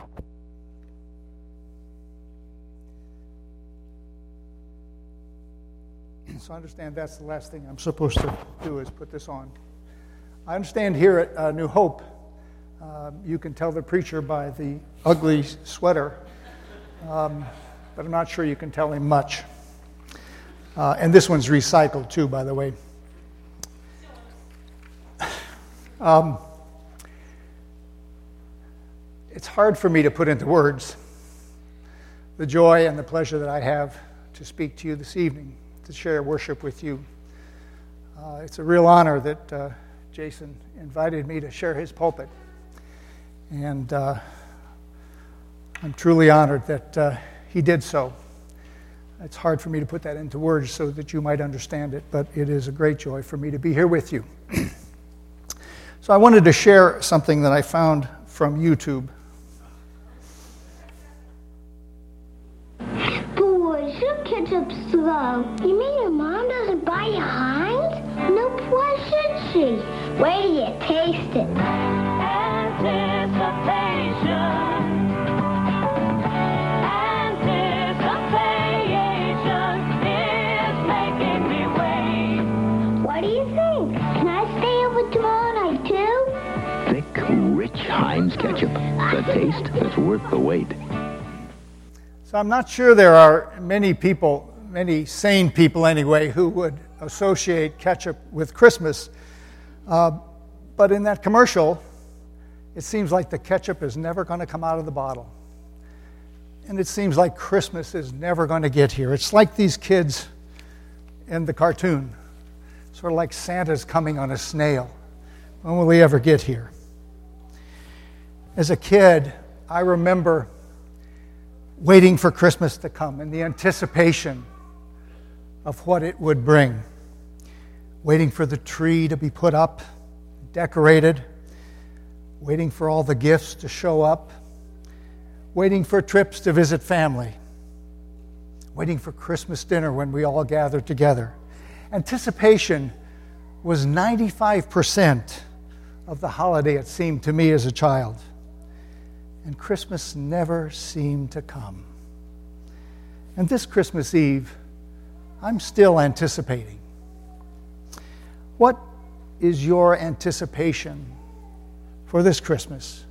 So I understand that's the last thing I'm supposed to do is put this on. I understand here at uh, New Hope, uh, you can tell the preacher by the ugly sweater, um, but I'm not sure you can tell him much. Uh, and this one's recycled too, by the way. Um, it's hard for me to put into words the joy and the pleasure that I have to speak to you this evening, to share worship with you. Uh, it's a real honor that uh, Jason invited me to share his pulpit. And uh, I'm truly honored that uh, he did so. It's hard for me to put that into words so that you might understand it, but it is a great joy for me to be here with you. so I wanted to share something that I found from YouTube. Taste that's worth the wait. So I'm not sure there are many people, many sane people anyway, who would associate ketchup with Christmas. Uh, but in that commercial, it seems like the ketchup is never going to come out of the bottle. And it seems like Christmas is never going to get here. It's like these kids in the cartoon, sort of like Santa's coming on a snail. When will he ever get here? As a kid, I remember waiting for Christmas to come and the anticipation of what it would bring. Waiting for the tree to be put up, decorated, waiting for all the gifts to show up, waiting for trips to visit family, waiting for Christmas dinner when we all gathered together. Anticipation was 95% of the holiday, it seemed to me as a child. And Christmas never seemed to come. And this Christmas Eve, I'm still anticipating. What is your anticipation for this Christmas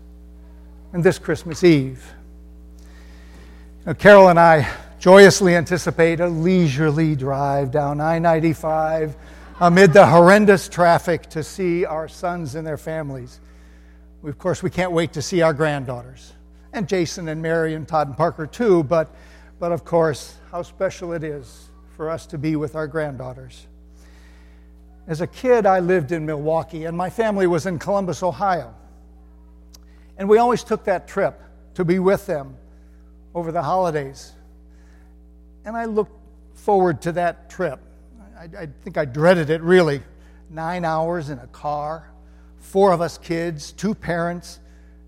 and this Christmas Eve? Now, Carol and I joyously anticipate a leisurely drive down I 95 amid the horrendous traffic to see our sons and their families. Of course, we can't wait to see our granddaughters, and Jason and Mary and Todd and Parker too, but, but of course, how special it is for us to be with our granddaughters. As a kid, I lived in Milwaukee, and my family was in Columbus, Ohio. And we always took that trip to be with them over the holidays. And I looked forward to that trip. I, I think I dreaded it really. Nine hours in a car, four of us kids, two parents,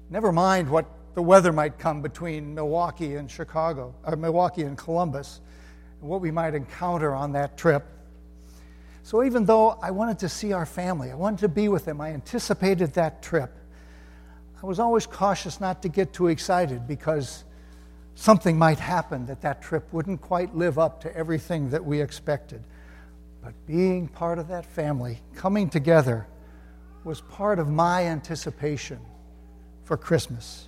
never mind what the weather might come between Milwaukee and Chicago, or Milwaukee and Columbus, and what we might encounter on that trip. So even though I wanted to see our family, I wanted to be with them, I anticipated that trip. I was always cautious not to get too excited because something might happen that that trip wouldn't quite live up to everything that we expected. But being part of that family, coming together, was part of my anticipation for Christmas.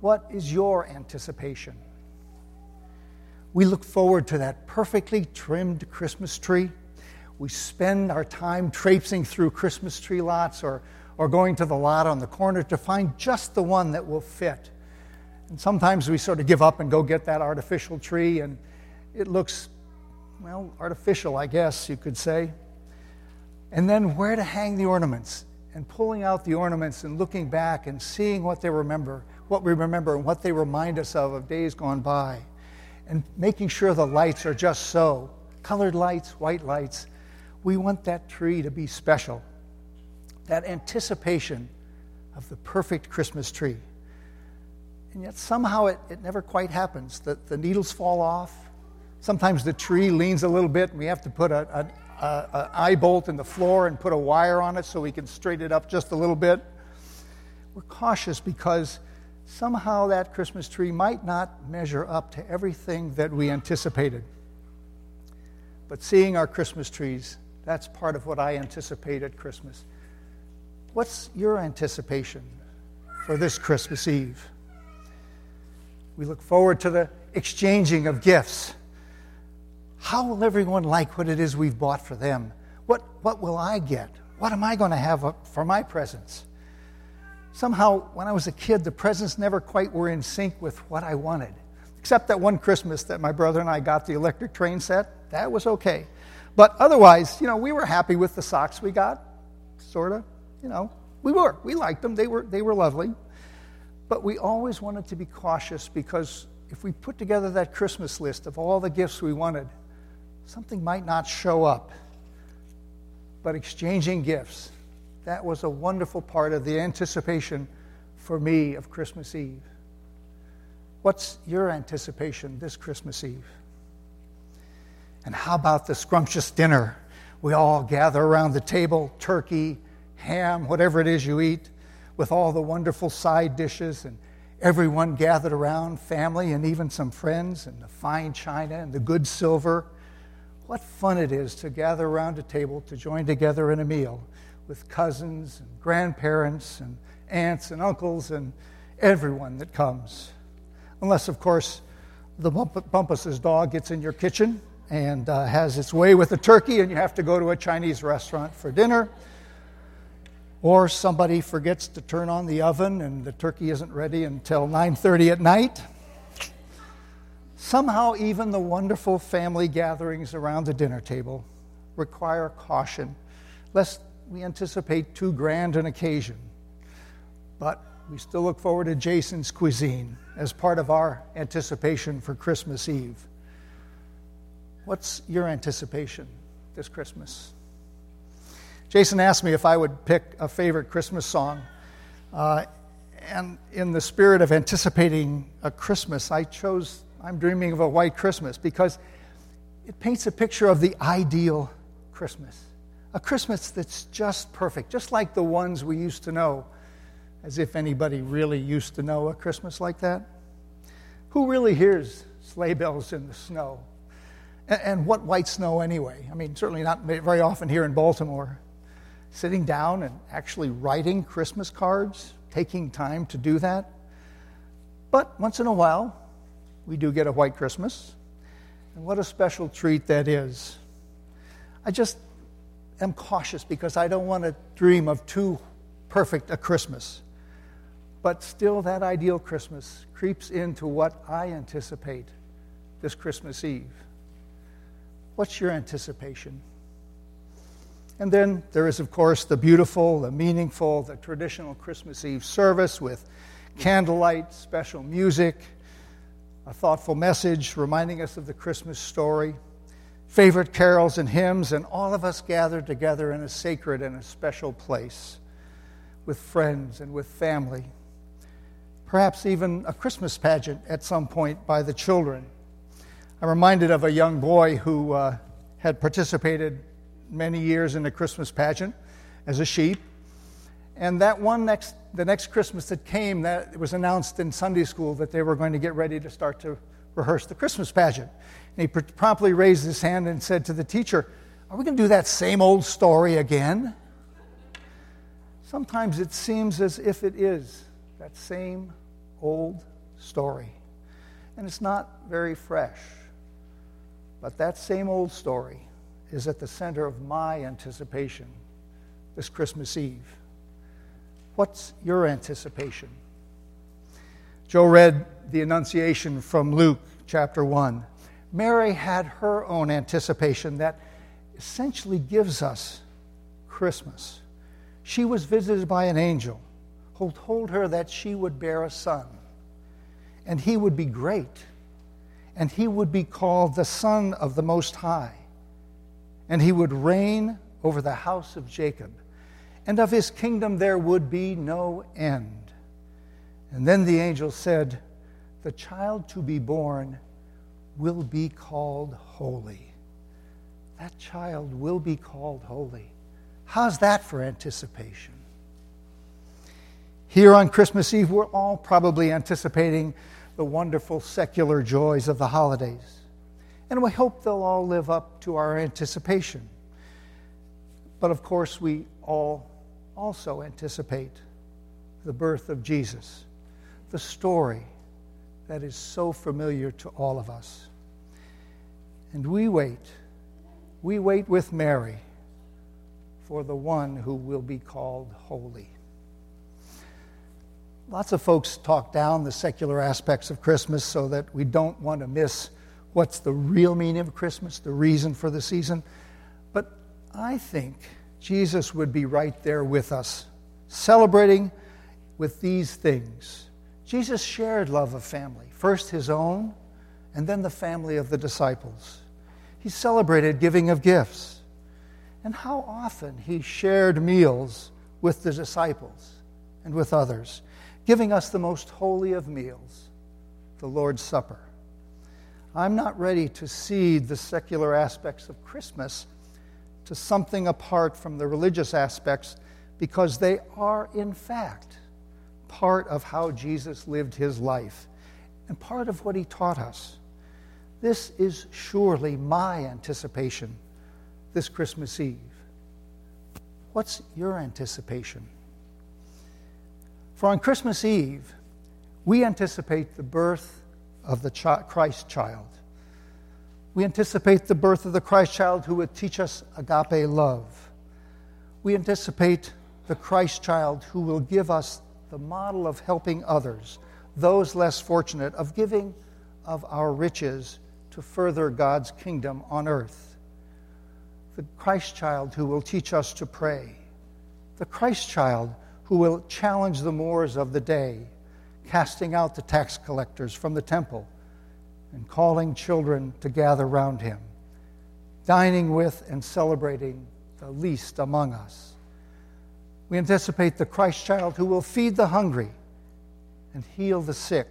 What is your anticipation? We look forward to that perfectly trimmed Christmas tree. We spend our time traipsing through Christmas tree lots or, or going to the lot on the corner to find just the one that will fit. And sometimes we sort of give up and go get that artificial tree, and it looks, well, artificial, I guess you could say. And then where to hang the ornaments, and pulling out the ornaments and looking back and seeing what they remember, what we remember, and what they remind us of of days gone by, and making sure the lights are just so colored lights, white lights. We want that tree to be special. That anticipation of the perfect Christmas tree. And yet somehow it, it never quite happens. The, the needles fall off. Sometimes the tree leans a little bit and we have to put a, a, a, a eye bolt in the floor and put a wire on it so we can straighten it up just a little bit. We're cautious because somehow that Christmas tree might not measure up to everything that we anticipated. But seeing our Christmas trees, that's part of what I anticipate at Christmas. What's your anticipation for this Christmas Eve? We look forward to the exchanging of gifts. How will everyone like what it is we've bought for them? What, what will I get? What am I going to have for my presents? Somehow, when I was a kid, the presents never quite were in sync with what I wanted. Except that one Christmas that my brother and I got the electric train set. That was okay. But otherwise, you know, we were happy with the socks we got, sort of. You know, we were. We liked them. They were, they were lovely. But we always wanted to be cautious because if we put together that Christmas list of all the gifts we wanted, something might not show up. But exchanging gifts, that was a wonderful part of the anticipation for me of Christmas Eve. What's your anticipation this Christmas Eve? And how about the scrumptious dinner? We all gather around the table, turkey, ham, whatever it is you eat, with all the wonderful side dishes, and everyone gathered around, family and even some friends, and the fine china and the good silver. What fun it is to gather around a table to join together in a meal with cousins and grandparents and aunts and uncles and everyone that comes. Unless, of course, the Bumpus's dog gets in your kitchen and uh, has its way with the turkey, and you have to go to a Chinese restaurant for dinner. Or somebody forgets to turn on the oven and the turkey isn't ready until 9:30 at night. Somehow even the wonderful family gatherings around the dinner table require caution lest we anticipate too grand an occasion. But we still look forward to Jason's cuisine as part of our anticipation for Christmas Eve. What's your anticipation this Christmas? Jason asked me if I would pick a favorite Christmas song. Uh, and in the spirit of anticipating a Christmas, I chose I'm Dreaming of a White Christmas because it paints a picture of the ideal Christmas. A Christmas that's just perfect, just like the ones we used to know, as if anybody really used to know a Christmas like that. Who really hears sleigh bells in the snow? And, what white snow anyway? I mean, certainly not very often here in Baltimore sitting down and actually writing Christmas cards, taking time to do that. But once in a while, we do get a white Christmas. And what a special treat that is. I just am cautious because I don't want to dream of too perfect a Christmas. But still, that ideal Christmas creeps into what I anticipate this Christmas Eve. What's your anticipation? And then there is, of course, the beautiful, the meaningful, the traditional Christmas Eve service with candlelight, special music, a thoughtful message reminding us of the Christmas story, favorite carols and hymns, and all of us gathered together in a sacred and a special place with friends and with family. Perhaps even a Christmas pageant at some point by the children. I'm reminded of a young boy who uh, had participated many years in a Christmas pageant as a sheep. And that one next, the next Christmas that came, that it was announced in Sunday school that they were going to get ready to start to rehearse the Christmas pageant. And he pr- promptly raised his hand and said to the teacher, Are we going to do that same old story again? Sometimes it seems as if it is that same old story. And it's not very fresh. But that same old story is at the center of my anticipation this Christmas Eve. What's your anticipation? Joe read the Annunciation from Luke chapter 1. Mary had her own anticipation that essentially gives us Christmas. She was visited by an angel who told her that she would bear a son, and he would be great, and he would be called the Son of the Most High and he would reign over the house of Jacob, and of his kingdom there would be no end. And then the angel said, The child to be born will be called holy. That child will be called holy. How's that for anticipation? Here on Christmas Eve, we're all probably anticipating the wonderful secular joys of the holidays. And we hope they'll all live up to our anticipation. But of course, we all also anticipate the birth of Jesus, the story that is so familiar to all of us. And we wait, we wait with Mary for the one who will be called holy. Lots of folks talk down the secular aspects of Christmas so that we don't want to miss what's the real meaning of Christmas, the reason for the season. But I think Jesus would be right there with us, celebrating with these things. Jesus shared love of family, first his own, and then the family of the disciples. He celebrated giving of gifts. And how often he shared meals with the disciples and with others, giving us the most holy of meals, the Lord's Supper. I'm not ready to cede the secular aspects of Christmas to something apart from the religious aspects because they are, in fact, part of how Jesus lived his life and part of what he taught us. This is surely my anticipation this Christmas Eve. What's your anticipation? For on Christmas Eve, we anticipate the birth of the Christ child. We anticipate the birth of the Christ child who would teach us agape love. We anticipate the Christ child who will give us the model of helping others, those less fortunate, of giving of our riches to further God's kingdom on earth. The Christ child who will teach us to pray. The Christ child who will challenge the Moors of the day, casting out the tax collectors from the temple and calling children to gather round him, dining with and celebrating the least among us. We anticipate the Christ child who will feed the hungry and heal the sick,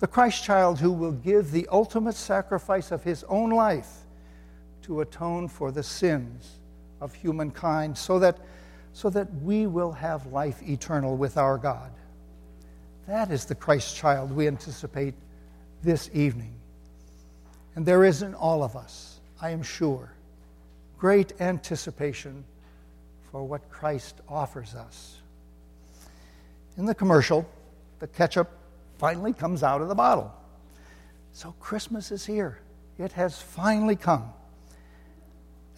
the Christ child who will give the ultimate sacrifice of his own life to atone for the sins of humankind so that, so that we will have life eternal with our God. That is the Christ child we anticipate this evening. And there is in all of us, I am sure, great anticipation for what Christ offers us. In the commercial, the ketchup finally comes out of the bottle. So Christmas is here. It has finally come.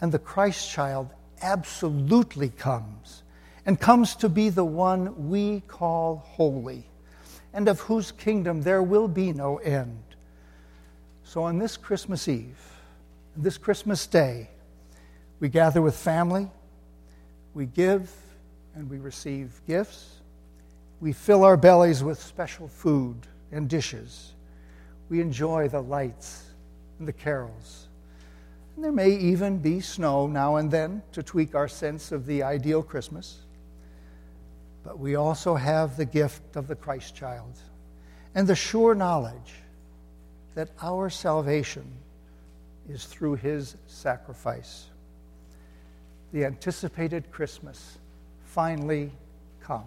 And the Christ child absolutely comes and comes to be the one we call holy and of whose kingdom there will be no end. So on this Christmas Eve, this Christmas day, we gather with family, we give and we receive gifts, we fill our bellies with special food and dishes, we enjoy the lights and the carols. And there may even be snow now and then to tweak our sense of the ideal Christmas but we also have the gift of the Christ child and the sure knowledge that our salvation is through his sacrifice. The anticipated Christmas finally comes.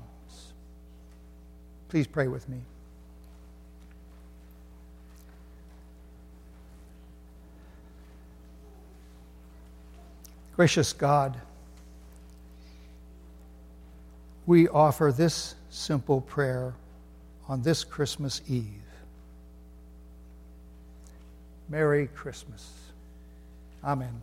Please pray with me. Gracious God, we offer this simple prayer on this Christmas Eve. Merry Christmas. Amen.